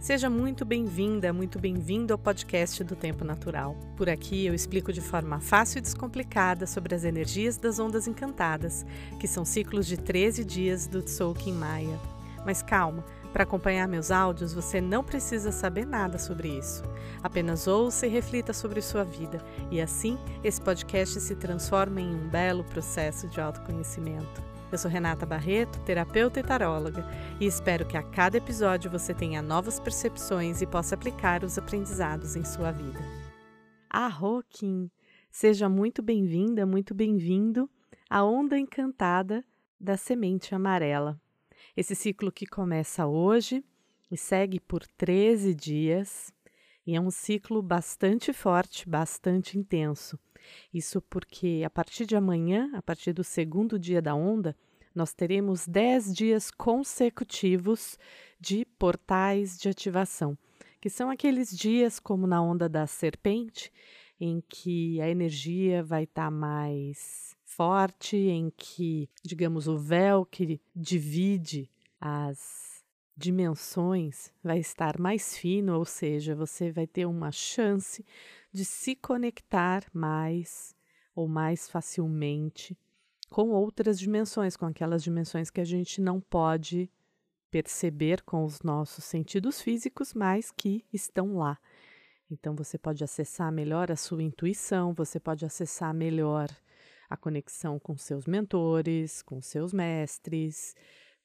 Seja muito bem-vinda, muito bem-vindo ao podcast do Tempo Natural. Por aqui eu explico de forma fácil e descomplicada sobre as energias das ondas encantadas, que são ciclos de 13 dias do Tzolk'in Maia. Mas calma, para acompanhar meus áudios você não precisa saber nada sobre isso. Apenas ouça e reflita sobre sua vida, e assim esse podcast se transforma em um belo processo de autoconhecimento. Eu sou Renata Barreto, terapeuta e taróloga, e espero que a cada episódio você tenha novas percepções e possa aplicar os aprendizados em sua vida. Arro, Kim! Seja muito bem-vinda, muito bem-vindo à onda encantada da semente amarela. Esse ciclo que começa hoje e segue por 13 dias, e é um ciclo bastante forte, bastante intenso. Isso porque a partir de amanhã, a partir do segundo dia da onda, nós teremos 10 dias consecutivos de portais de ativação, que são aqueles dias, como na onda da serpente, em que a energia vai estar tá mais forte, em que, digamos, o véu que divide as dimensões vai estar mais fino, ou seja, você vai ter uma chance de se conectar mais ou mais facilmente com outras dimensões, com aquelas dimensões que a gente não pode perceber com os nossos sentidos físicos, mas que estão lá. Então você pode acessar melhor a sua intuição, você pode acessar melhor a conexão com seus mentores, com seus mestres,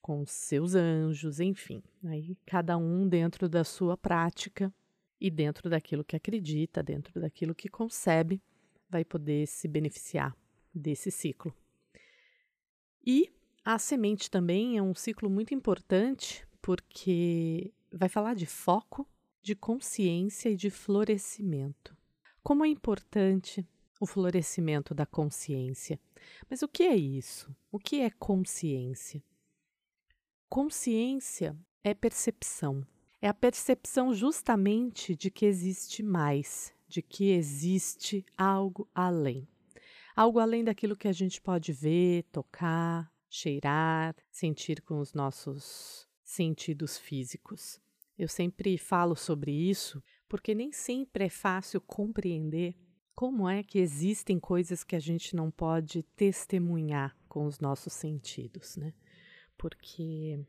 com seus anjos, enfim. Aí cada um dentro da sua prática e dentro daquilo que acredita, dentro daquilo que concebe, vai poder se beneficiar desse ciclo. E a semente também é um ciclo muito importante porque vai falar de foco, de consciência e de florescimento. Como é importante o florescimento da consciência. Mas o que é isso? O que é consciência? Consciência é percepção. É a percepção justamente de que existe mais, de que existe algo além. Algo além daquilo que a gente pode ver, tocar, cheirar, sentir com os nossos sentidos físicos. Eu sempre falo sobre isso porque nem sempre é fácil compreender como é que existem coisas que a gente não pode testemunhar com os nossos sentidos, né? Porque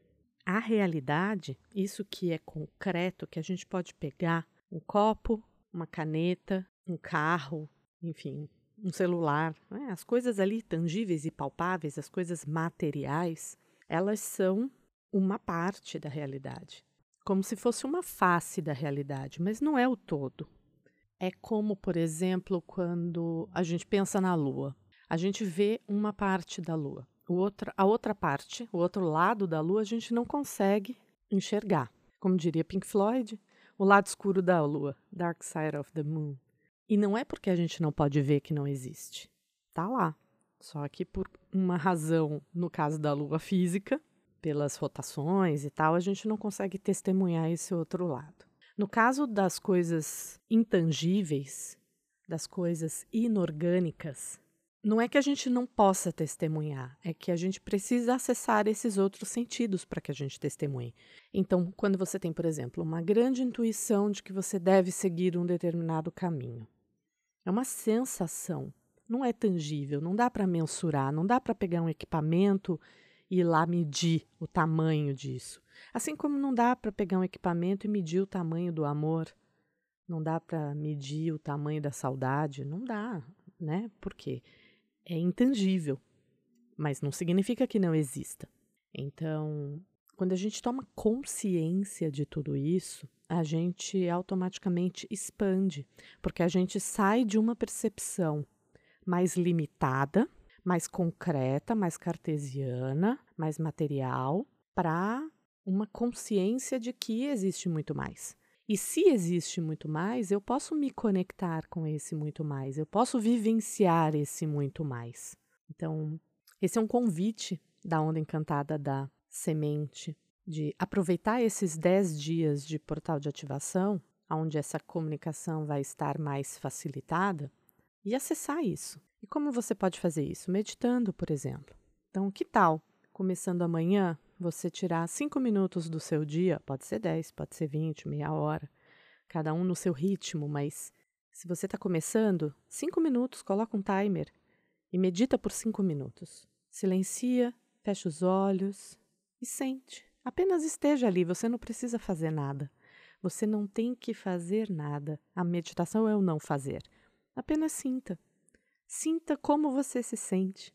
a realidade, isso que é concreto, que a gente pode pegar um copo, uma caneta, um carro, enfim, um celular, né? as coisas ali tangíveis e palpáveis, as coisas materiais, elas são uma parte da realidade, como se fosse uma face da realidade, mas não é o todo. É como, por exemplo, quando a gente pensa na Lua. A gente vê uma parte da Lua. A outra parte, o outro lado da lua, a gente não consegue enxergar. Como diria Pink Floyd, o lado escuro da lua, Dark Side of the Moon. E não é porque a gente não pode ver que não existe. Tá lá. Só que por uma razão, no caso da lua física, pelas rotações e tal, a gente não consegue testemunhar esse outro lado. No caso das coisas intangíveis, das coisas inorgânicas, não é que a gente não possa testemunhar, é que a gente precisa acessar esses outros sentidos para que a gente testemunhe. Então, quando você tem, por exemplo, uma grande intuição de que você deve seguir um determinado caminho, é uma sensação, não é tangível, não dá para mensurar, não dá para pegar um equipamento e ir lá medir o tamanho disso. Assim como não dá para pegar um equipamento e medir o tamanho do amor, não dá para medir o tamanho da saudade, não dá, né? Por quê? É intangível, mas não significa que não exista. Então, quando a gente toma consciência de tudo isso, a gente automaticamente expande, porque a gente sai de uma percepção mais limitada, mais concreta, mais cartesiana, mais material, para uma consciência de que existe muito mais. E se existe muito mais, eu posso me conectar com esse muito mais, eu posso vivenciar esse muito mais. Então, esse é um convite da onda encantada da semente, de aproveitar esses 10 dias de portal de ativação, onde essa comunicação vai estar mais facilitada, e acessar isso. E como você pode fazer isso? Meditando, por exemplo. Então, que tal, começando amanhã, você tirar cinco minutos do seu dia, pode ser 10, pode ser 20, meia hora, cada um no seu ritmo, mas se você está começando, cinco minutos, coloca um timer e medita por cinco minutos. Silencia, fecha os olhos e sente. Apenas esteja ali, você não precisa fazer nada. Você não tem que fazer nada. A meditação é o não fazer. Apenas sinta. Sinta como você se sente.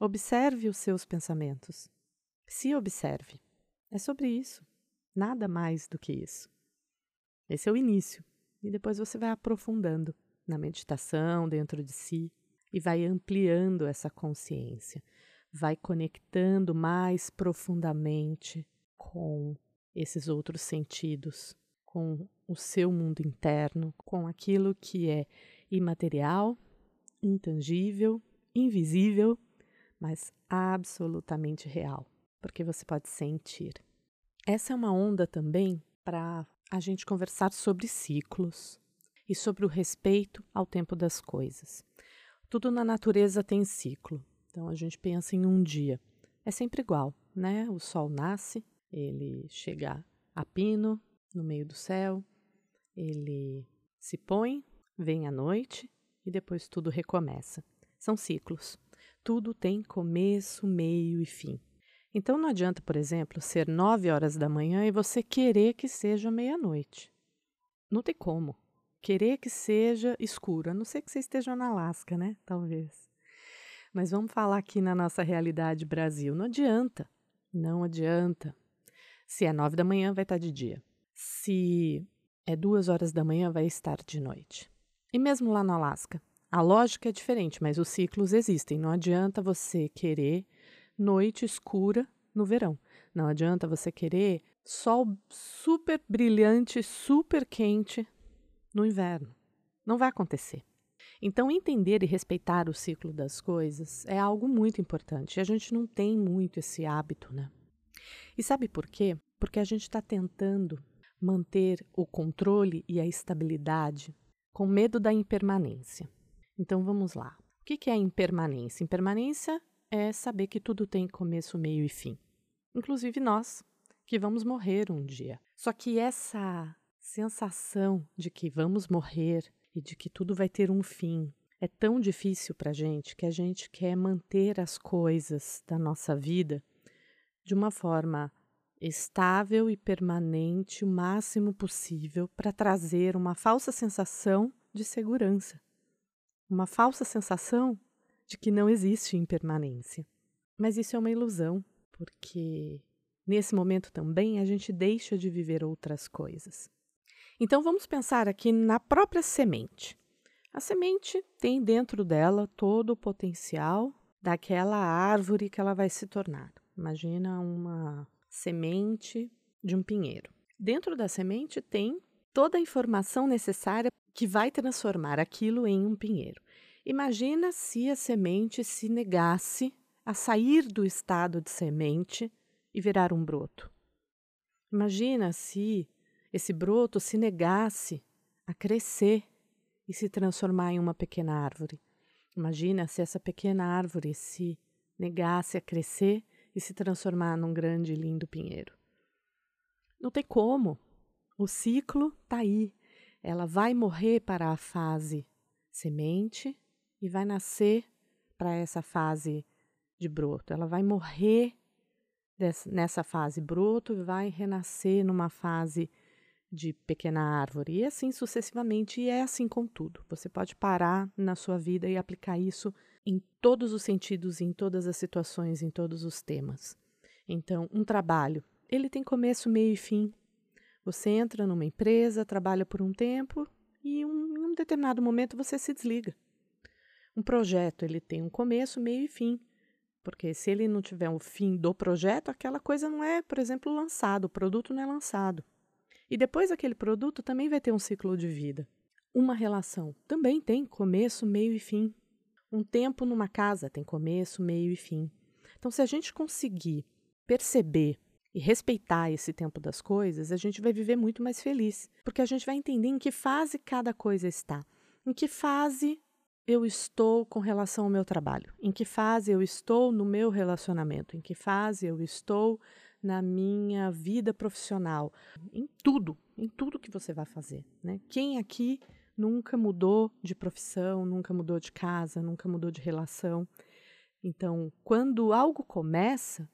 Observe os seus pensamentos. Se observe. É sobre isso. Nada mais do que isso. Esse é o início. E depois você vai aprofundando na meditação, dentro de si, e vai ampliando essa consciência. Vai conectando mais profundamente com esses outros sentidos, com o seu mundo interno, com aquilo que é imaterial, intangível, invisível, mas absolutamente real, porque você pode sentir. Essa é uma onda também para a gente conversar sobre ciclos e sobre o respeito ao tempo das coisas. Tudo na natureza tem ciclo. Então a gente pensa em um dia. É sempre igual, né? O sol nasce, ele chega a pino no meio do céu, ele se põe, vem a noite e depois tudo recomeça. São ciclos. Tudo tem começo, meio e fim. Então não adianta, por exemplo, ser nove horas da manhã e você querer que seja meia-noite. Não tem como. Querer que seja escuro, a não ser que você esteja na Alasca, né? Talvez. Mas vamos falar aqui na nossa realidade Brasil. Não adianta. Não adianta. Se é nove da manhã, vai estar de dia. Se é duas horas da manhã, vai estar de noite. E mesmo lá no Alasca, a lógica é diferente, mas os ciclos existem. Não adianta você querer noite escura no verão. Não adianta você querer sol super brilhante, super quente no inverno. Não vai acontecer. Então, entender e respeitar o ciclo das coisas é algo muito importante. E a gente não tem muito esse hábito, né? E sabe por quê? Porque a gente está tentando manter o controle e a estabilidade com medo da impermanência. Então vamos lá. O que é impermanência? Impermanência é saber que tudo tem começo, meio e fim. Inclusive nós, que vamos morrer um dia. Só que essa sensação de que vamos morrer e de que tudo vai ter um fim é tão difícil para a gente que a gente quer manter as coisas da nossa vida de uma forma estável e permanente o máximo possível para trazer uma falsa sensação de segurança, uma falsa sensação de que não existe impermanência. Mas isso é uma ilusão, porque nesse momento também a gente deixa de viver outras coisas. Então vamos pensar aqui na própria semente. A semente tem dentro dela todo o potencial daquela árvore que ela vai se tornar. Imagina uma semente de um pinheiro. Dentro da semente tem toda a informação necessária que vai transformar aquilo em um pinheiro. Imagina se a semente se negasse a sair do estado de semente e virar um broto. Imagina se esse broto se negasse a crescer e se transformar em uma pequena árvore. Imagina se essa pequena árvore se negasse a crescer e se transformar num grande e lindo pinheiro. Não tem como. O ciclo está aí. Ela vai morrer para a fase semente e vai nascer para essa fase de broto. Ela vai morrer dessa, nessa fase broto e vai renascer numa fase de pequena árvore, e assim sucessivamente. E é assim com tudo. Você pode parar na sua vida e aplicar isso em todos os sentidos, em todas as situações, em todos os temas. Então, um trabalho, ele tem começo, meio e fim. Você entra numa empresa, trabalha por um tempo e um, em um determinado momento você se desliga. Um projeto ele tem um começo, meio e fim. Porque se ele não tiver o fim do projeto, aquela coisa não é, por exemplo, lançado, o produto não é lançado. E depois aquele produto também vai ter um ciclo de vida. Uma relação também tem começo, meio e fim. Um tempo numa casa tem começo, meio e fim. Então, se a gente conseguir perceber e respeitar esse tempo das coisas, a gente vai viver muito mais feliz, porque a gente vai entender em que fase cada coisa está, em que fase eu estou com relação ao meu trabalho? Em que fase eu estou no meu relacionamento? Em que fase eu estou na minha vida profissional, em tudo, em tudo que você vai fazer. Né? Quem aqui nunca mudou de profissão, nunca mudou de casa, nunca mudou de relação? Então, quando algo começa,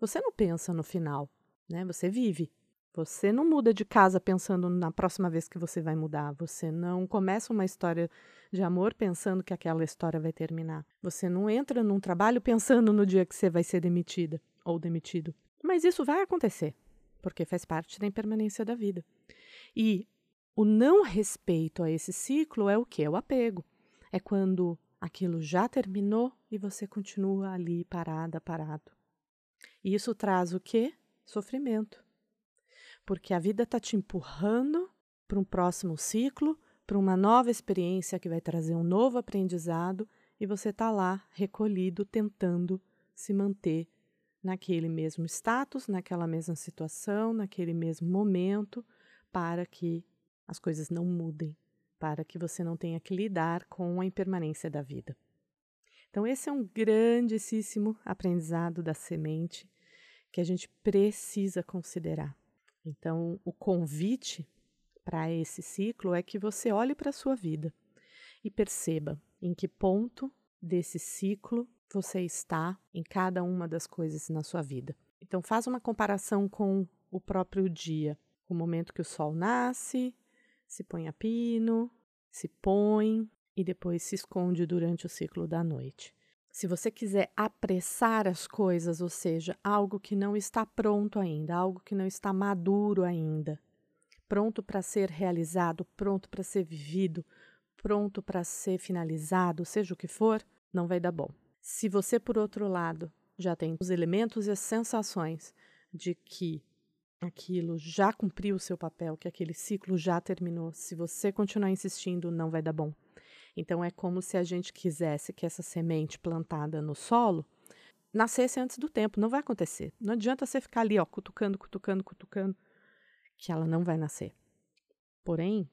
você não pensa no final, né? Você vive. Você não muda de casa pensando na próxima vez que você vai mudar. Você não começa uma história de amor pensando que aquela história vai terminar. Você não entra num trabalho pensando no dia que você vai ser demitida ou demitido. Mas isso vai acontecer, porque faz parte da impermanência da vida. E o não respeito a esse ciclo é o que? É o apego. É quando aquilo já terminou e você continua ali parada, parado. E isso traz o quê? Sofrimento. Porque a vida está te empurrando para um próximo ciclo, para uma nova experiência que vai trazer um novo aprendizado, e você está lá recolhido, tentando se manter naquele mesmo status, naquela mesma situação, naquele mesmo momento, para que as coisas não mudem, para que você não tenha que lidar com a impermanência da vida. Então, esse é um grandíssimo aprendizado da semente que a gente precisa considerar. Então, o convite para esse ciclo é que você olhe para a sua vida e perceba em que ponto desse ciclo você está em cada uma das coisas na sua vida. Então faz uma comparação com o próprio dia, o momento que o sol nasce, se põe a pino, se põe e depois se esconde durante o ciclo da noite. Se você quiser apressar as coisas, ou seja, algo que não está pronto ainda, algo que não está maduro ainda, pronto para ser realizado, pronto para ser vivido, pronto para ser finalizado, seja o que for, não vai dar bom. Se você, por outro lado, já tem os elementos e as sensações de que aquilo já cumpriu o seu papel, que aquele ciclo já terminou, se você continuar insistindo, não vai dar bom. Então é como se a gente quisesse que essa semente plantada no solo nascesse antes do tempo. Não vai acontecer. Não adianta você ficar ali, ó, cutucando, cutucando, cutucando, que ela não vai nascer. Porém,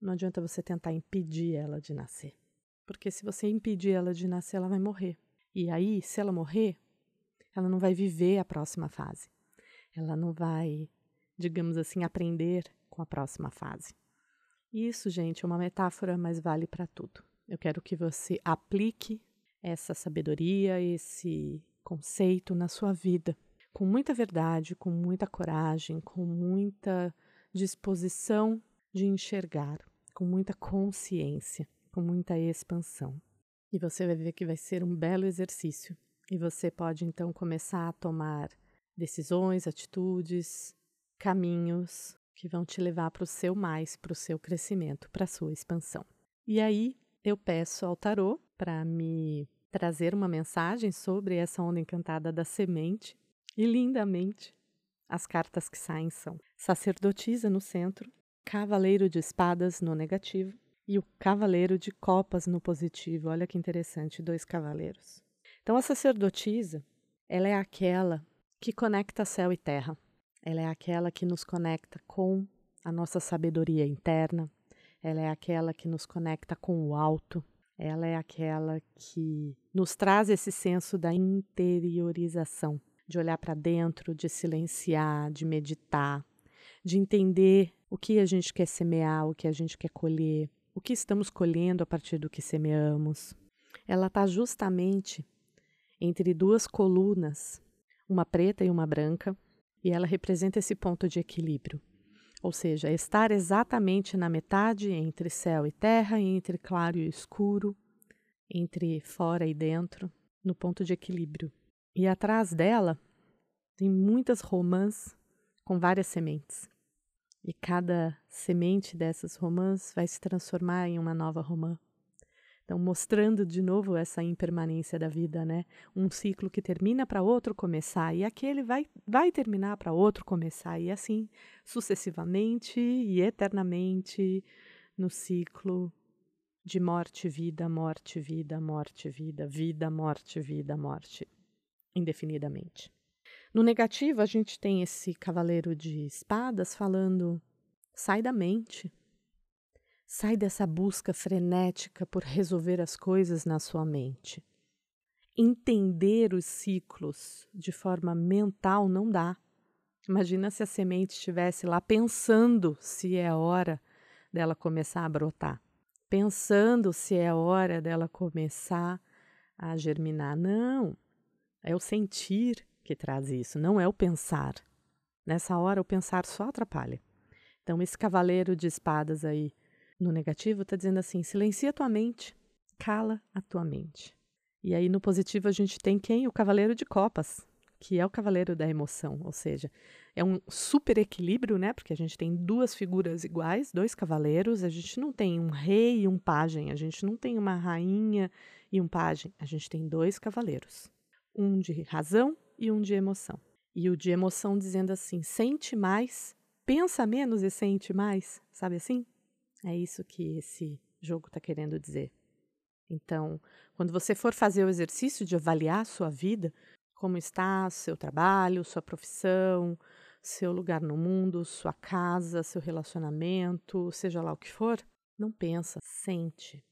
não adianta você tentar impedir ela de nascer. Porque se você impedir ela de nascer, ela vai morrer. E aí, se ela morrer, ela não vai viver a próxima fase. Ela não vai, digamos assim, aprender com a próxima fase. Isso, gente, é uma metáfora, mas vale para tudo. Eu quero que você aplique essa sabedoria, esse conceito na sua vida, com muita verdade, com muita coragem, com muita disposição de enxergar, com muita consciência, com muita expansão. E você vai ver que vai ser um belo exercício. E você pode então começar a tomar decisões, atitudes, caminhos que vão te levar para o seu mais, para o seu crescimento, para a sua expansão. E aí eu peço ao tarô para me trazer uma mensagem sobre essa onda encantada da semente. E lindamente, as cartas que saem são sacerdotisa no centro, cavaleiro de espadas no negativo, e o cavaleiro de copas no positivo. Olha que interessante, dois cavaleiros. Então a sacerdotisa, ela é aquela que conecta céu e terra. Ela é aquela que nos conecta com a nossa sabedoria interna. Ela é aquela que nos conecta com o alto. Ela é aquela que nos traz esse senso da interiorização, de olhar para dentro, de silenciar, de meditar, de entender o que a gente quer semear, o que a gente quer colher, o que estamos colhendo a partir do que semeamos. Ela está justamente entre duas colunas, uma preta e uma branca, e ela representa esse ponto de equilíbrio. Ou seja, estar exatamente na metade entre céu e terra, entre claro e escuro, entre fora e dentro, no ponto de equilíbrio. E atrás dela tem muitas romãs com várias sementes. E cada semente dessas romãs vai se transformar em uma nova romã. Então, mostrando de novo essa impermanência da vida, né? Um ciclo que termina para outro começar, e aquele vai, vai terminar para outro começar, e assim sucessivamente e eternamente no ciclo de morte, vida, morte, vida, morte, vida, vida, morte, vida, morte, indefinidamente. No negativo, a gente tem esse cavaleiro de espadas falando: sai da mente. Sai dessa busca frenética por resolver as coisas na sua mente. Entender os ciclos de forma mental não dá. Imagina se a semente estivesse lá pensando se é hora dela começar a brotar, pensando se é hora dela começar a germinar. Não, é o sentir que traz isso, não é o pensar. Nessa hora, o pensar só atrapalha. Então, esse cavaleiro de espadas aí no negativo está dizendo assim: silencia tua mente, cala a tua mente. E aí, no positivo, a gente tem quem? O cavaleiro de copas, que é o cavaleiro da emoção, ou seja, é um super equilíbrio, né? Porque a gente tem duas figuras iguais, dois cavaleiros, a gente não tem um rei e um pajem, a gente não tem uma rainha e um pajem, a gente tem dois cavaleiros, um de razão e um de emoção. E o de emoção dizendo assim: sente mais, pensa menos e sente mais, sabe assim? É isso que esse jogo está querendo dizer. Então, quando você for fazer o exercício de avaliar a sua vida, como está seu trabalho, sua profissão, seu lugar no mundo, sua casa, seu relacionamento, seja lá o que for, não pensa, sente.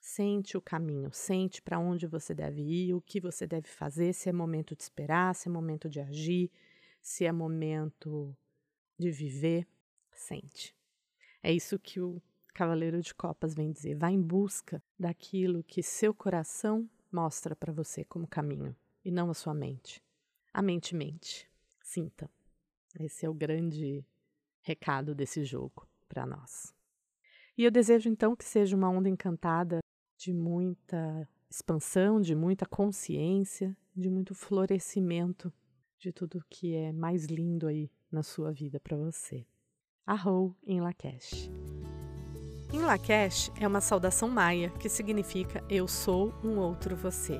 Sente o caminho, sente para onde você deve ir, o que você deve fazer, se é momento de esperar, se é momento de agir, se é momento de viver. Sente. É isso que o Cavaleiro de Copas vem dizer. Vá em busca daquilo que seu coração mostra para você como caminho e não a sua mente. A mente mente. Sinta. Esse é o grande recado desse jogo para nós. E eu desejo então que seja uma onda encantada de muita expansão, de muita consciência, de muito florescimento de tudo que é mais lindo aí na sua vida para você. Arrou em Lakesh. Em Lakesh é uma saudação maia que significa eu sou um outro você.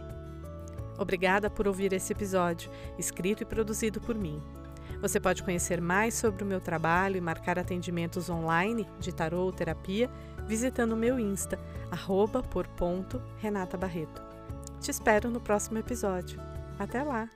Obrigada por ouvir esse episódio, escrito e produzido por mim. Você pode conhecer mais sobre o meu trabalho e marcar atendimentos online de tarô ou terapia visitando o meu Insta, arroba por ponto Renata Barreto. Te espero no próximo episódio. Até lá!